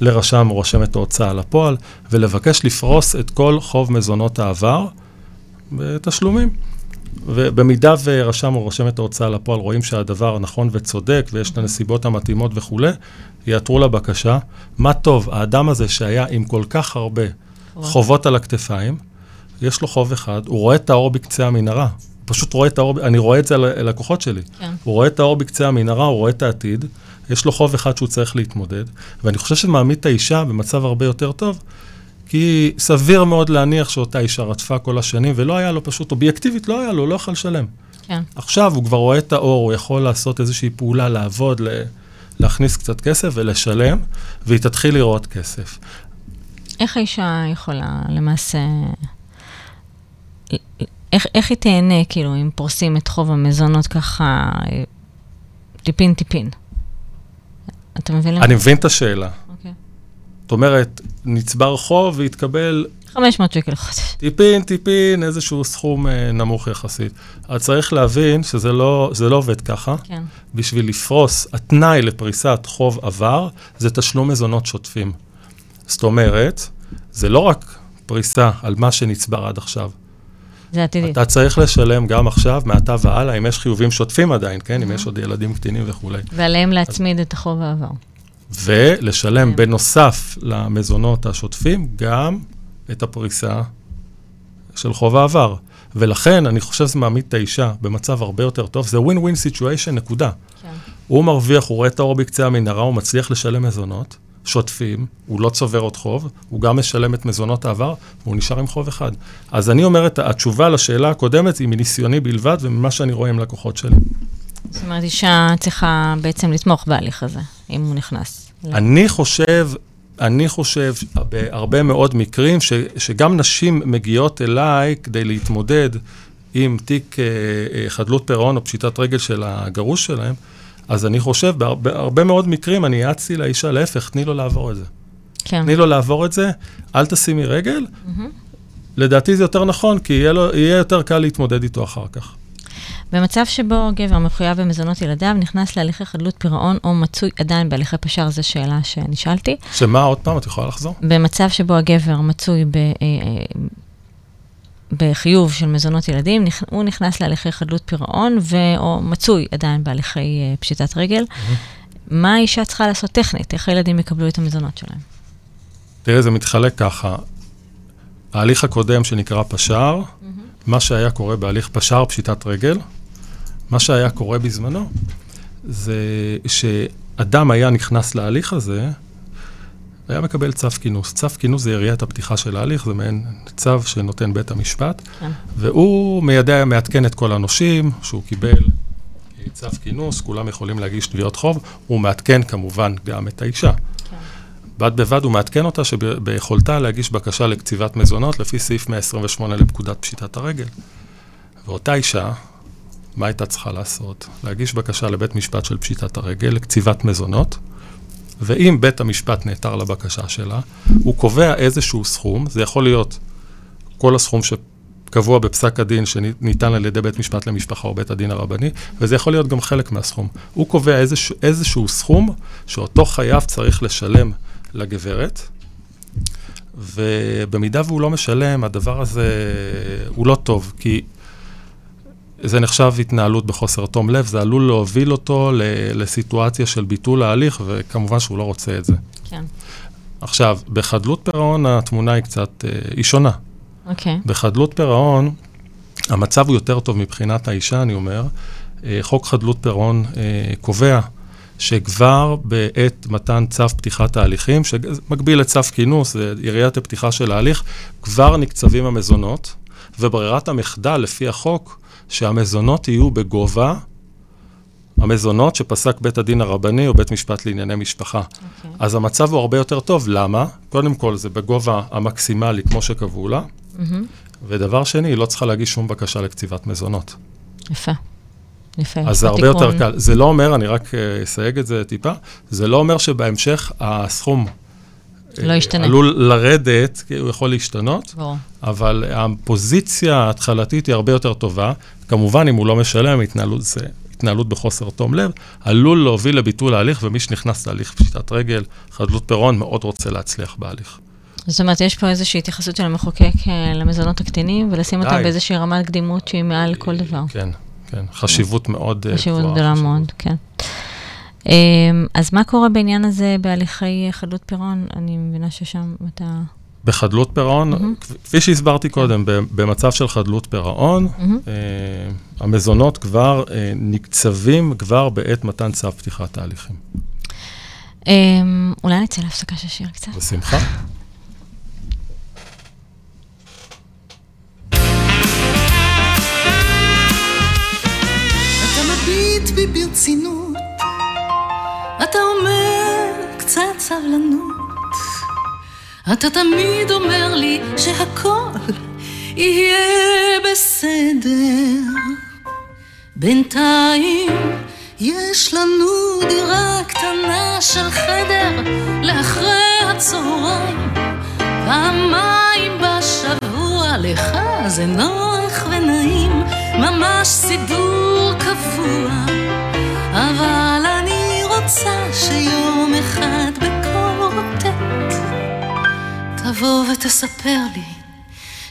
לרשם או רשמת ההוצאה לפועל, ולבקש לפרוס את כל חוב מזונות העבר בתשלומים. ובמידה ורשם או רשמת ההוצאה לפועל רואים שהדבר נכון וצודק ויש את הנסיבות המתאימות וכולי, יעתרו לבקשה. מה טוב, האדם הזה שהיה עם כל כך הרבה חובות על הכתפיים, יש לו חוב אחד, הוא רואה את האור בקצה המנהרה. פשוט רואה את האור, אני רואה את זה על הלקוחות שלי. כן. הוא רואה את האור בקצה המנהרה, הוא רואה את העתיד, יש לו חוב אחד שהוא צריך להתמודד, ואני חושב שזה מעמיד את האישה במצב הרבה יותר טוב, כי סביר מאוד להניח שאותה אישה רדפה כל השנים, ולא היה לו פשוט, אובייקטיבית לא היה לו, לא יכול לשלם. כן. עכשיו הוא כבר רואה את האור, הוא יכול לעשות איזושהי פעולה, לעבוד, להכניס קצת כסף ולשלם, והיא תתחיל לראות כסף. איך האישה יכולה למעשה איך, איך היא תהנה, כאילו, אם פורסים את חוב המזונות ככה טיפין-טיפין? אתה מבין? אני מבין את השאלה. אוקיי. זאת אומרת, נצבר חוב והתקבל... 500 שקל לחודש. טיפין, טיפין, איזשהו סכום אה, נמוך יחסית. אז צריך להבין שזה לא, לא עובד ככה. כן. בשביל לפרוס, התנאי לפריסת חוב עבר זה תשלום מזונות שוטפים. זאת אומרת, זה לא רק פריסה על מה שנצבר עד עכשיו. זה עתידי. אתה צריך לשלם גם עכשיו, מעתה והלאה, אם יש חיובים שוטפים עדיין, כן? אם יש עוד ילדים קטינים וכולי. ועליהם להצמיד את החוב העבר. ולשלם כן. בנוסף למזונות השוטפים גם את הפריסה של חוב העבר. ולכן אני חושב שזה מעמיד את האישה במצב הרבה יותר טוב, זה ווין סיטואשן, נקודה. כן. הוא מרוויח, הוא רואה את האור בקצה המנהרה, הוא מצליח לשלם מזונות, שוטפים, הוא לא צובר עוד חוב, הוא גם משלם את מזונות העבר, והוא נשאר עם חוב אחד. אז אני אומר, את התשובה לשאלה הקודמת היא מניסיוני בלבד וממה שאני רואה עם לקוחות שלי. זאת אומרת, אישה צריכה בעצם לתמוך בהליך הזה, אם הוא נכנס. אני חושב, אני חושב בהרבה מאוד מקרים ש, שגם נשים מגיעות אליי כדי להתמודד עם תיק אה, אה, חדלות פירעון או פשיטת רגל של הגרוש שלהם, אז אני חושב, בהרבה מאוד מקרים אני יעצתי לאישה, להפך, תני לו לעבור את זה. כן. תני לו לעבור את זה, אל תשימי רגל. Mm-hmm. לדעתי זה יותר נכון, כי יהיה, לו, יהיה יותר קל להתמודד איתו אחר כך. במצב שבו גבר מחויב במזונות ילדיו, נכנס להליכי חדלות פירעון או מצוי עדיין בהליכי פשר, זו שאלה שנשאלתי. שמה, עוד פעם, את יכולה לחזור? במצב שבו הגבר מצוי ב, אה, אה, בחיוב של מזונות ילדים, הוא נכנס להליכי חדלות פירעון, או מצוי עדיין בהליכי אה, פשיטת רגל. Mm-hmm. מה האישה צריכה לעשות טכנית? איך הילדים יקבלו את המזונות שלהם? תראה, זה מתחלק ככה. ההליך הקודם שנקרא פשר, mm-hmm. מה שהיה קורה בהליך פשר, פשיטת רגל, מה שהיה קורה בזמנו, זה שאדם היה נכנס להליך הזה, היה מקבל צו כינוס. צו כינוס זה יריית הפתיחה של ההליך, זה מעין צו שנותן בית המשפט, כן. והוא מיידע, מעדכן את כל הנושים, שהוא קיבל צו כינוס, כולם יכולים להגיש תביעות חוב, הוא מעדכן כמובן גם את האישה. כן. בד בבד הוא מעדכן אותה שביכולתה להגיש בקשה לקציבת מזונות לפי סעיף 128 לפקודת פשיטת הרגל. ואותה אישה, מה הייתה צריכה לעשות? להגיש בקשה לבית משפט של פשיטת הרגל לקציבת מזונות, ואם בית המשפט נעתר לבקשה שלה, הוא קובע איזשהו סכום, זה יכול להיות כל הסכום שקבוע בפסק הדין שניתן על ידי בית משפט למשפחה או בית הדין הרבני, וזה יכול להיות גם חלק מהסכום. הוא קובע איזשהו, איזשהו סכום שאותו חייב צריך לשלם לגברת, ובמידה והוא לא משלם, הדבר הזה הוא לא טוב, כי זה נחשב התנהלות בחוסר תום לב, זה עלול להוביל אותו לסיטואציה של ביטול ההליך, וכמובן שהוא לא רוצה את זה. כן. עכשיו, בחדלות פירעון התמונה היא קצת, אה, היא שונה. אוקיי. Okay. בחדלות פירעון, המצב הוא יותר טוב מבחינת האישה, אני אומר. אה, חוק חדלות פירעון אה, קובע שכבר בעת מתן צו פתיחת ההליכים, שמקביל לצו כינוס, זה יריית הפתיחה של ההליך, כבר נקצבים המזונות, וברירת המחדל לפי החוק שהמזונות יהיו בגובה המזונות שפסק בית הדין הרבני או בית משפט לענייני משפחה. Okay. אוקיי. אז המצב הוא הרבה יותר טוב, למה? קודם כל זה בגובה המקסימלי כמו שקבעו לה, mm-hmm. ודבר שני, היא לא צריכה להגיש שום בקשה לקציבת מזונות. יפה. יפה. אז זה הרבה יותר קל. זה לא אומר, אני רק אה, אסייג את זה טיפה, זה לא אומר שבהמשך הסכום לא ישתנה. עלול לרדת, כי הוא יכול להשתנות, ברור. אבל הפוזיציה ההתחלתית היא הרבה יותר טובה. כמובן, אם הוא לא משלם, התנהלות, זה התנהלות בחוסר תום לב, עלול להוביל לביטול ההליך, ומי שנכנס להליך פשיטת רגל, חדלות פירעון, מאוד רוצה להצליח בהליך. זאת אומרת, יש פה איזושהי התייחסות של המחוקק אה, למזונות הקטינים, ולשים אותם באיזושהי רמת קדימות שהיא מעל כל דבר. כן, כן. חשיבות מאוד גבוהה. חשיבות גדולה מאוד, כן. אמ, אז מה קורה בעניין הזה בהליכי חדלות פירעון? אני מבינה ששם אתה... בחדלות פירעון, mm-hmm. כפי שהסברתי קודם, במצב של חדלות פירעון, mm-hmm. אה, המזונות כבר אה, נקצבים כבר בעת מתן צו פתיחת ההליכים. אה, אולי נצא להפסקה של שיר קצת? בשמחה. ברצינות אתה אומר קצת סבלנות. אתה תמיד אומר לי שהכל יהיה בסדר. בינתיים יש לנו דירה קטנה של חדר לאחרי הצהריים. פעמיים בשבוע לך זה נוח ונעים, ממש סידור קבוע. אבל תבוא ותספר לי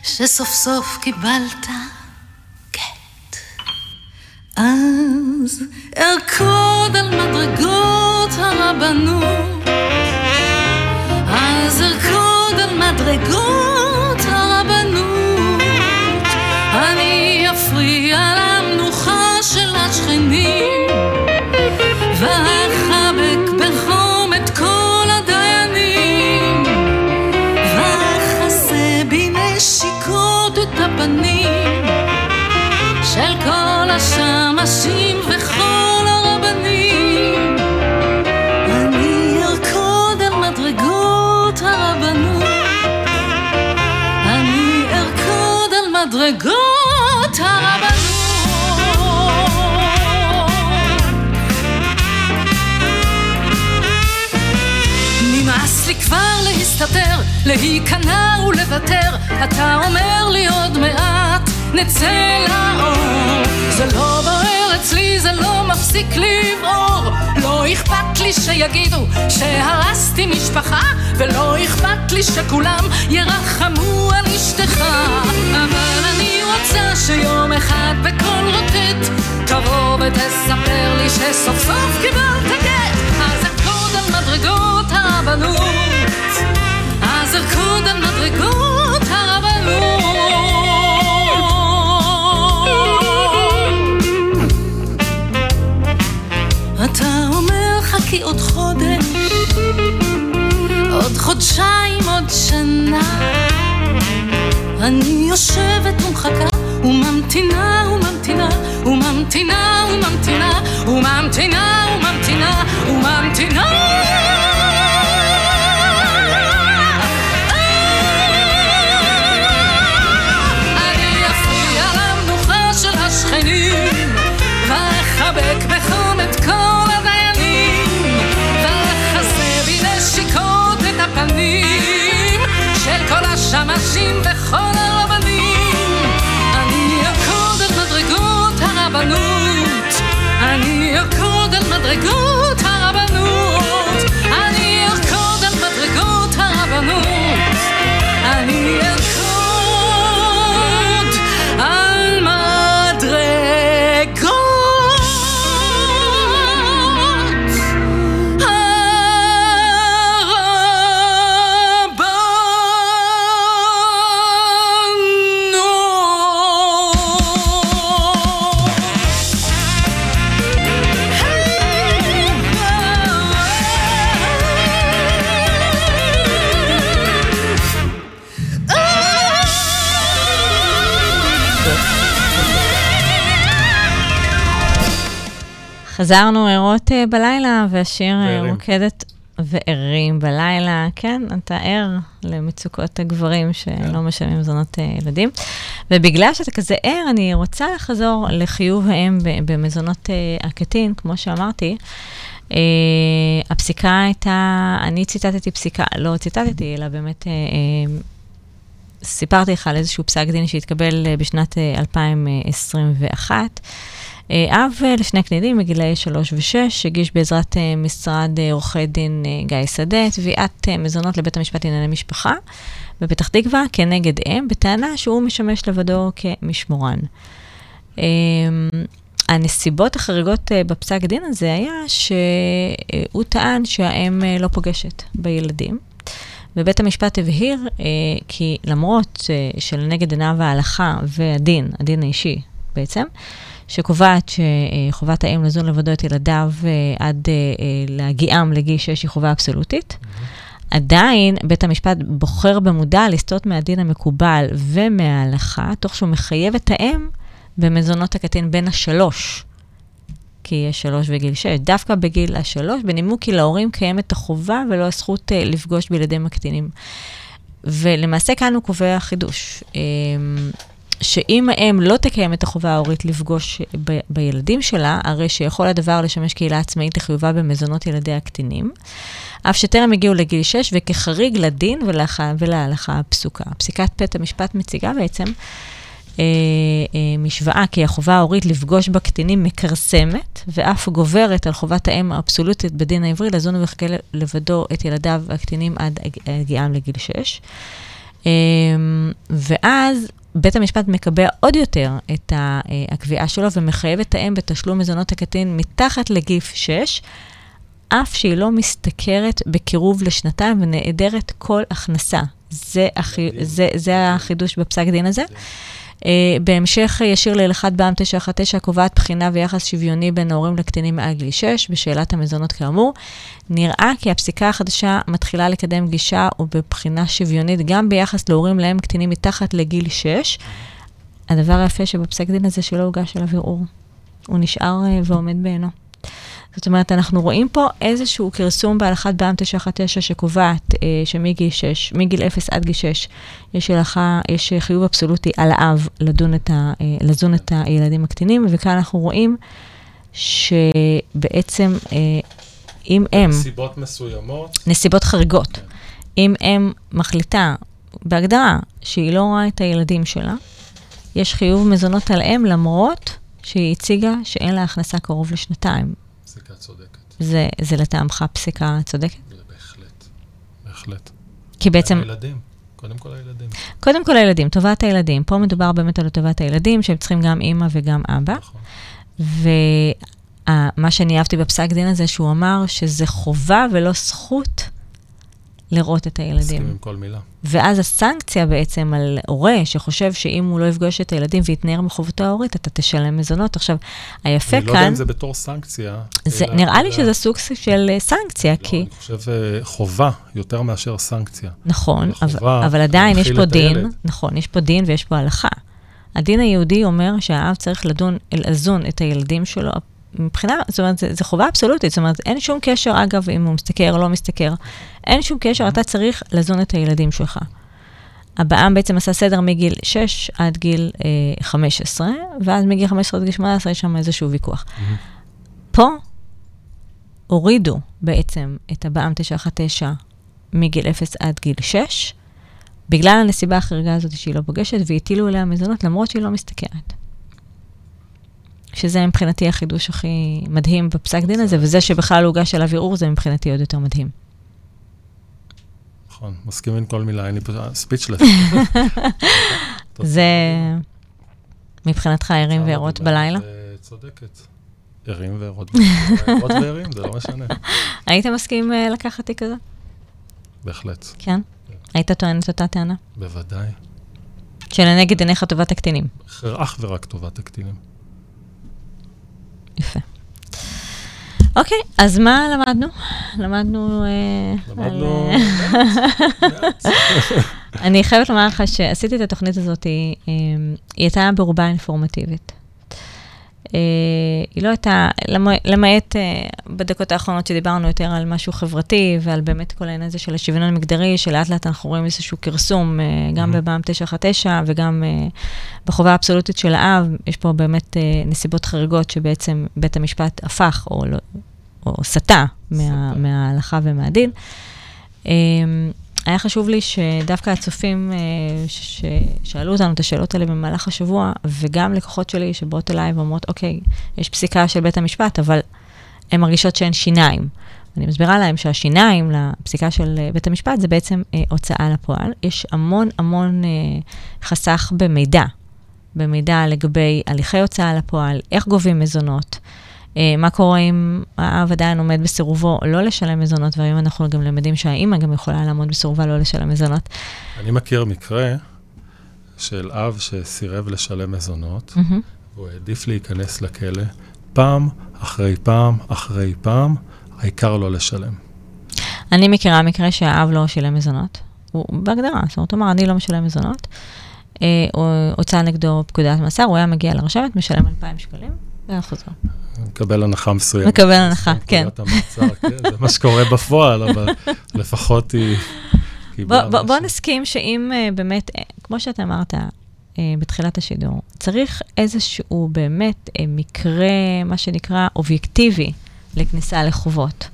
שסוף סוף קיבלת גט. אז ארקוד על מדרגות הרבנות, אז ארקוד על מדרגות להיכנע ולוותר, אתה אומר לי עוד מעט, נצא לאור. זה לא בוער אצלי, זה לא מפסיק לבעור. לא אכפת לי שיגידו שהרסתי משפחה, ולא אכפת לי שכולם ירחמו על אשתך. אבל אני רוצה שיום אחד בקול רוטט, תבוא ותספר לי שסוף סוף קיבלת חודשיים, עוד שנה. אני יושבת ומחכה, וממתינה וממתינה, וממתינה וממתינה, וממתינה וממתינה, וממתינה. השמשים וכל חזרנו ערות אה, בלילה, והשיר אה, וערים. רוקדת וערים בלילה. כן, אתה ער למצוקות הגברים שלא כן. משלמים מזונות אה, ילדים. ובגלל שאתה כזה ער, אני רוצה לחזור לחיוב האם במזונות הקטין, כמו שאמרתי. Uh, הפסיקה הייתה, אני ציטטתי פסיקה, לא ציטטתי, אלא באמת uh, uh, סיפרתי לך על איזשהו פסק דין שהתקבל uh, בשנת uh, 2021. אב uh, לשני קנידים בגילאי 3 ו-6, הגיש בעזרת uh, משרד uh, עורכי דין גיא שדה תביעת מזונות לבית המשפט לענייני משפחה בפתח תקווה כנגד אם, בטענה שהוא משמש לבדו כמשמורן. הנסיבות החריגות בפסק דין הזה היה שהוא טען שהאם לא פוגשת בילדים. ובית המשפט הבהיר uh, כי למרות uh, שלנגד עיניו ההלכה והדין, הדין האישי בעצם, שקובעת שחובת האם לזון לבדו את ילדיו uh, עד uh, uh, להגיעם לגיל 6 היא חובה אבסולוטית, עדיין בית המשפט בוחר במודע לסטות מהדין המקובל ומההלכה, תוך שהוא מחייב את האם במזונות הקטין בין השלוש, כי יש שלוש וגיל שש, דווקא בגיל השלוש, בנימוק כי להורים קיימת החובה ולא הזכות uh, לפגוש בילדים הקטינים. ולמעשה כאן הוא קובע חידוש, um, שאם האם לא תקיים את החובה ההורית לפגוש ב- בילדים שלה, הרי שיכול הדבר לשמש קהילה עצמאית לחיובה במזונות ילדי הקטינים, אף שטרם הגיעו לגיל 6 וכחריג לדין ולהלכה, ולהלכה הפסוקה. פסיקת בית המשפט מציגה בעצם אה, אה, משוואה כי החובה ההורית לפגוש בקטינים מכרסמת, ואף גוברת על חובת האם האבסולוטית בדין העברי לדון ולחכה לבדו את ילדיו הקטינים עד הגיעם לגיל 6. אה, ואז בית המשפט מקבע עוד יותר את אה, הקביעה שלו ומחייב את האם בתשלום מזונות הקטין מתחת לגיל 6, אף שהיא לא משתכרת בקירוב לשנתיים ונעדרת כל הכנסה. זה, החי... זה, זה החידוש בפסק דין הזה. Uh, בהמשך ישיר להלכת בעם 919 קובעת בחינה ויחס שוויוני בין ההורים לקטינים מעל גיל 6 בשאלת המזונות כאמור. נראה כי הפסיקה החדשה מתחילה לקדם גישה ובבחינה שוויונית גם ביחס להורים להם קטינים מתחת לגיל 6. הדבר היפה שבפסק דין הזה שלא הוגש עליו ערעור. הוא נשאר uh, ועומד בעינו. זאת אומרת, אנחנו רואים פה איזשהו כרסום בהלכת בעם 919 שקובעת אה, שמגיל 6, מגיל 0 עד גיל 6, יש הלכה, יש חיוב אבסולוטי על האב לדון את ה, אה, לזון את הילדים הקטינים, וכאן אנחנו רואים שבעצם אה, אם הם, בנסיבות מסוימות, נסיבות חריגות, אם אם מחליטה, בהגדרה, שהיא לא רואה את הילדים שלה, יש חיוב מזונות על אם, למרות שהיא הציגה שאין לה הכנסה קרוב לשנתיים. צודקת. זה, זה לטעמך פסיקה צודקת? בהחלט, בהחלט. כי בעצם, הילדים, קודם כל הילדים. קודם כל הילדים, טובת הילדים. פה מדובר באמת על טובת הילדים, שהם צריכים גם אימא וגם אבא. נכון. ומה שאני אהבתי בפסק דין הזה, שהוא אמר שזה חובה ולא זכות לראות את הילדים. מסכים עם כל מילה. ואז הסנקציה בעצם על הורה שחושב שאם הוא לא יפגוש את הילדים ויתנער מחובתו ההורית, אתה תשלם מזונות. עכשיו, היפה אני כאן, לא יודע אם זה בתור סנקציה. זה, אלא- נראה לי אלא- שזה סוג של אה, סנקציה, לא, כי... אני חושב אה, חובה יותר מאשר סנקציה. נכון, אבל, אבל עדיין יש פה דין, הילד. נכון, יש פה דין ויש פה הלכה. הדין היהודי אומר שהאב צריך לדון, לזון את הילדים שלו מבחינה, זאת אומרת, זה חובה אבסולוטית, זאת אומרת, אין שום קשר, אגב, אם הוא משתכר או לא משתכר, אין שום קשר, אתה צריך לזון את הילדים שלך. הבעם בעצם עשה סדר מגיל 6 עד גיל אה, 15, ואז מגיל 15 עד גיל 18 יש שם איזשהו ויכוח. פה הורידו בעצם את הבעם 919 מגיל 0 עד גיל 6, בגלל הנסיבה החריגה הזאת שהיא לא פוגשת, והטילו עליה מזונות למרות שהיא לא משתכרת. שזה מבחינתי החידוש הכי מדהים בפסק דין הזה, וזה שבכלל הוגש עליו ערעור, זה מבחינתי עוד יותר מדהים. נכון, מסכים עם כל מילה, אין לי פשוט ספיצ'לס. זה מבחינתך ערים וערות בלילה? צודקת. ערים וערות בלילה. ערות וערים, זה לא משנה. היית מסכים אה, לקחת תיק כזה? בהחלט, כן? היית טוען את אותה טענה? בוודאי. שלנגד עיניך טובת הקטינים. אך ורק טובת הקטינים. יפה. אוקיי, אז מה למדנו? למדנו... אה, למדנו אה. אני חייבת לומר לך שעשיתי את התוכנית הזאת, אה, היא הייתה ברובה אינפורמטיבית. אה, היא לא הייתה, למ- למעט אה, בדקות האחרונות שדיברנו יותר על משהו חברתי ועל באמת כל העניין הזה של השוויון המגדרי, שלאט לאט אנחנו רואים איזשהו כרסום, אה, גם. בבע"ם 919 וגם בחובה האבסולוטית של האב, יש פה באמת נסיבות חריגות שבעצם בית המשפט הפך או, לא, או סטה מה. מההלכה ומהדין. היה חשוב לי שדווקא הצופים אה, ששאלו אותנו את השאלות האלה במהלך השבוע, וגם לקוחות שלי שבאות אליי ואומרות, אוקיי, יש פסיקה של בית המשפט, אבל הן מרגישות שאין שיניים. אני מסבירה להם שהשיניים לפסיקה של אה, בית המשפט זה בעצם אה, הוצאה לפועל. יש המון המון אה, חסך במידע, במידע לגבי הליכי הוצאה לפועל, איך גובים מזונות, מה קורה אם האב עדיין עומד בסירובו לא לשלם מזונות, והיום אנחנו גם למדים שהאימא גם יכולה לעמוד בסירובה לא לשלם מזונות. אני מכיר מקרה של אב שסירב לשלם מזונות, מהמם. והוא העדיף להיכנס לכלא פעם אחרי פעם אחרי פעם, העיקר לא לשלם. אני מכירה מקרה שהאב לא שילם מזונות, הוא בהגדרה, זאת אומרת, הוא אמר, אני לא משלם מזונות. אה, הוא הוצא נגדו פקודת מאסר, הוא היה מגיע לרשמת, משלם 2,000 שקלים, והיה חוזר. מקבל הנחה מסוימת. מקבל הנחה, כן. כן. זה מה שקורה בפועל, אבל לפחות היא בוא. נסכים שאם uh, באמת, uh, כמו שאתה אמרת בתחילת השידור, צריך איזשהו באמת מקרה, מה שנקרא, אובייקטיבי לכניסה לחובות.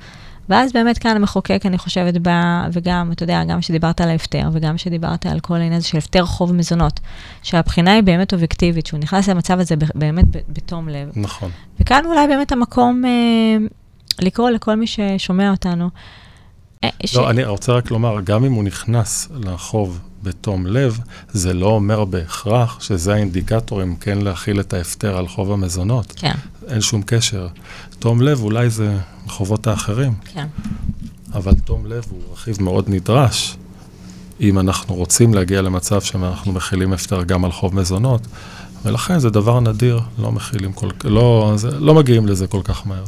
ואז באמת כאן המחוקק, אני חושבת, בא, וגם, אתה יודע, גם שדיברת על ההפטר, וגם שדיברת על כל העניין הזה של הפטר חוב מזונות, שהבחינה היא באמת אובייקטיבית, שהוא נכנס למצב הזה באמת בתום לב. נכון. וכאן אולי באמת המקום אה, לקרוא לכל מי ששומע אותנו. אה, ש... לא, אני רוצה רק לומר, גם אם הוא נכנס לחוב בתום לב, זה לא אומר בהכרח שזה האינדיקטור אם כן להכיל את ההפטר על חוב המזונות. כן, אין שום קשר. תום לב אולי זה חובות האחרים, כן. אבל תום לב הוא רכיב מאוד נדרש. אם אנחנו רוצים להגיע למצב שאנחנו מכילים הפטר גם על חוב מזונות, ולכן זה דבר נדיר, לא מכילים כל כך, לא, זה, לא מגיעים לזה כל כך מהר.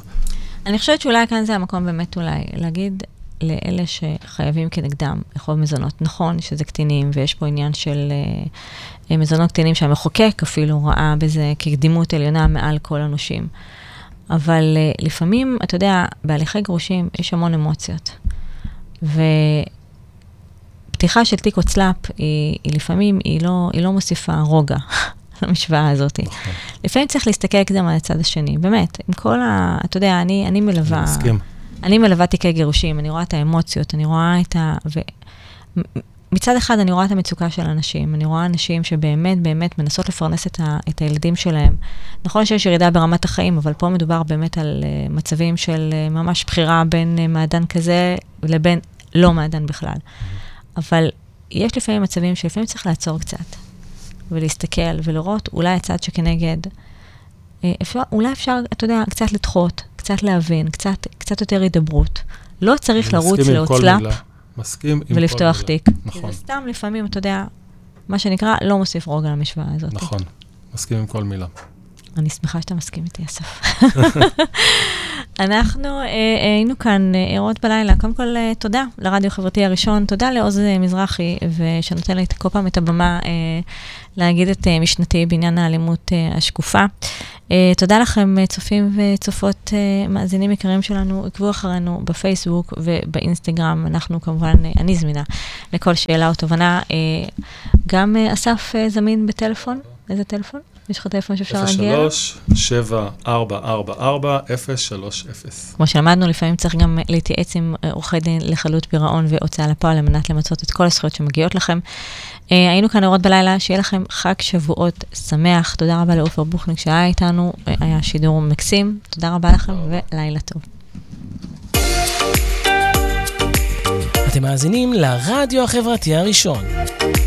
אני חושבת שאולי כאן זה המקום באמת אולי להגיד לאלה שחייבים כנגדם חוב מזונות. נכון שזה קטינים, ויש פה עניין של אה, מזונות קטינים שהמחוקק אפילו ראה בזה כקדימות עליונה מעל כל הנושים. אבל אה, לפעמים, אתה יודע, בהליכי גירושים יש המון אמוציות. ופתיחה של תיק הוצל"פ היא, היא לפעמים, היא לא, היא לא מוסיפה רוגע למשוואה הזאת. נכון, לפעמים צריך להסתכל גם על הצד השני, באמת, עם כל ה... אתה יודע, אני, אני מלווה... אני מסכים. אני מלווה תיקי גירושים, אני רואה את האמוציות, אני רואה את ה... מצד אחד אני רואה את המצוקה של אנשים, אני רואה אנשים שבאמת באמת מנסות לפרנס את, ה, את הילדים שלהם. נכון שיש ירידה ברמת החיים, אבל פה מדובר באמת על uh, מצבים של uh, ממש בחירה בין uh, מעדן כזה לבין לא מעדן בכלל. אבל יש לפעמים מצבים שלפעמים צריך לעצור קצת, ולהסתכל ולראות אולי הצד שכנגד, אפשר, אולי אפשר, אתה יודע, קצת לדחות, קצת להבין, קצת, קצת יותר הידברות. לא צריך לרוץ להוצל"פ. מסכים עם כל. ולפתוח תיק. נכון. כי זה סתם לפעמים, אתה יודע, מה שנקרא, לא מוסיף רוגע למשוואה הזאת. נכון, מסכים עם כל מילה. אני שמחה שאתה מסכים איתי, אסף. אנחנו אה, היינו כאן אה, ערות בלילה. קודם כל, אה, תודה לרדיו החברתי הראשון, תודה לעוז מזרחי, ושנותן לי כל פעם את הבמה אה, להגיד את אה, משנתי בעניין האלימות אה, השקופה. אה, תודה לכם, אה, צופים וצופות, אה, מאזינים יקרים שלנו, עקבו אחרינו בפייסבוק ובאינסטגרם. אנחנו כמובן, אני זמינה לכל שאלה או תובנה. גם אסף זמין בטלפון. איזה טלפון? יש לך טלפון שאפשר להגיע? 03-7444-030. כמו שלמדנו, לפעמים צריך גם להתייעץ עם עורכי דין לחלות פירעון והוצאה לפועל, על מנת למצות את כל הזכויות שמגיעות לכם. אה, היינו כאן אורות בלילה, שיהיה לכם חג שבועות שמח. תודה רבה לעופר בוכניק שהיה איתנו, אה, היה שידור מקסים. תודה רבה לכם ולילה טוב. אתם מאזינים לרדיו החברתי הראשון.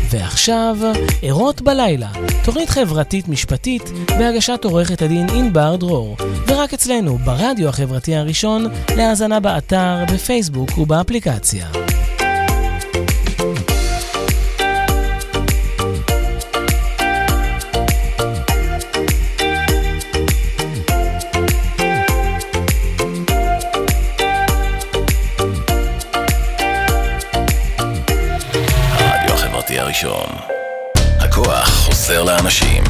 ועכשיו, ערות בלילה, תוכנית חברתית משפטית בהגשת עורכת הדין ענבר דרור, ורק אצלנו ברדיו החברתי הראשון, להאזנה באתר, בפייסבוק ובאפליקציה. הראשון. הכוח חוזר לאנשים.